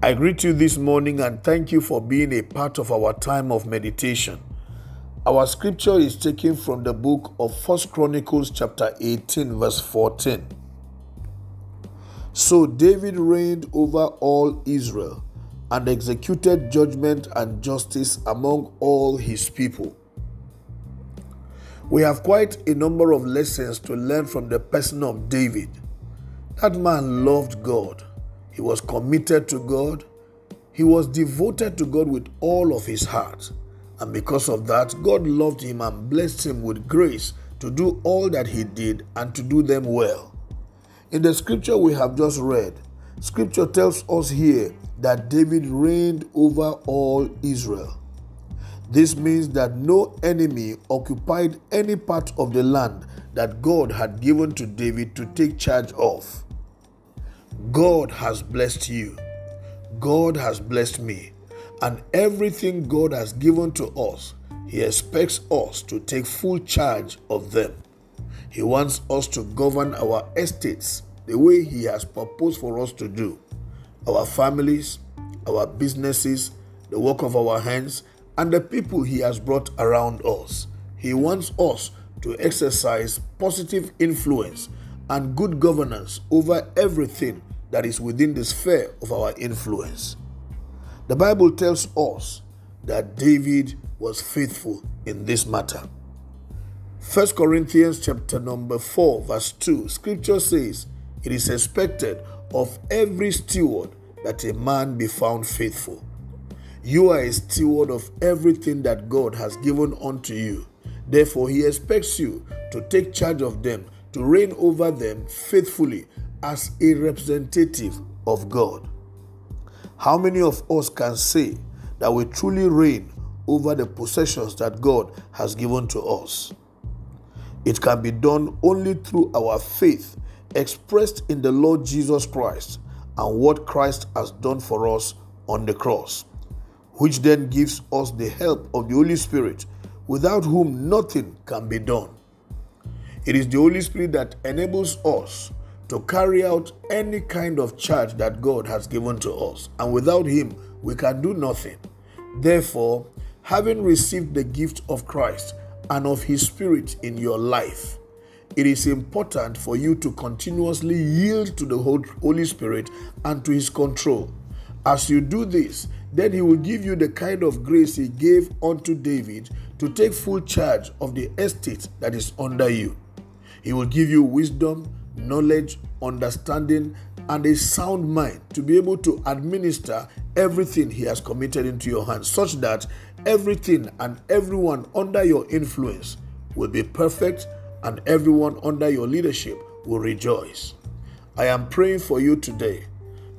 I greet you this morning and thank you for being a part of our time of meditation. Our scripture is taken from the book of First Chronicles chapter 18 verse 14. So David reigned over all Israel and executed judgment and justice among all his people. We have quite a number of lessons to learn from the person of David. That man loved God. He was committed to God. He was devoted to God with all of his heart. And because of that, God loved him and blessed him with grace to do all that he did and to do them well. In the scripture we have just read, scripture tells us here that David reigned over all Israel. This means that no enemy occupied any part of the land that God had given to David to take charge of. God has blessed you. God has blessed me. And everything God has given to us, He expects us to take full charge of them. He wants us to govern our estates the way He has proposed for us to do. Our families, our businesses, the work of our hands, and the people He has brought around us. He wants us to exercise positive influence and good governance over everything that is within the sphere of our influence. The Bible tells us that David was faithful in this matter. 1 Corinthians chapter number 4 verse 2 scripture says it is expected of every steward that a man be found faithful. You are a steward of everything that God has given unto you. Therefore, He expects you to take charge of them, to reign over them faithfully as a representative of God. How many of us can say that we truly reign over the possessions that God has given to us? It can be done only through our faith expressed in the Lord Jesus Christ and what Christ has done for us on the cross which then gives us the help of the Holy Spirit, without whom nothing can be done. It is the Holy Spirit that enables us to carry out any kind of charge that God has given to us, and without Him, we can do nothing. Therefore, having received the gift of Christ and of His Spirit in your life, it is important for you to continuously yield to the Holy Spirit and to His control. As you do this, then he will give you the kind of grace he gave unto David to take full charge of the estate that is under you. He will give you wisdom, knowledge, understanding, and a sound mind to be able to administer everything he has committed into your hands, such that everything and everyone under your influence will be perfect and everyone under your leadership will rejoice. I am praying for you today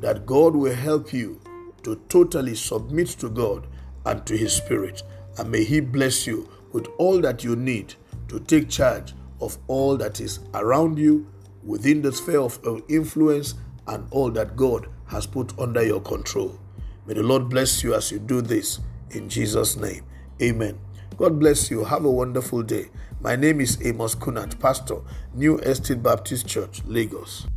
that God will help you to totally submit to God and to His Spirit. And may He bless you with all that you need to take charge of all that is around you within the sphere of influence and all that God has put under your control. May the Lord bless you as you do this in Jesus' name. Amen. God bless you. Have a wonderful day. My name is Amos Kunat, Pastor, New Estate Baptist Church, Lagos.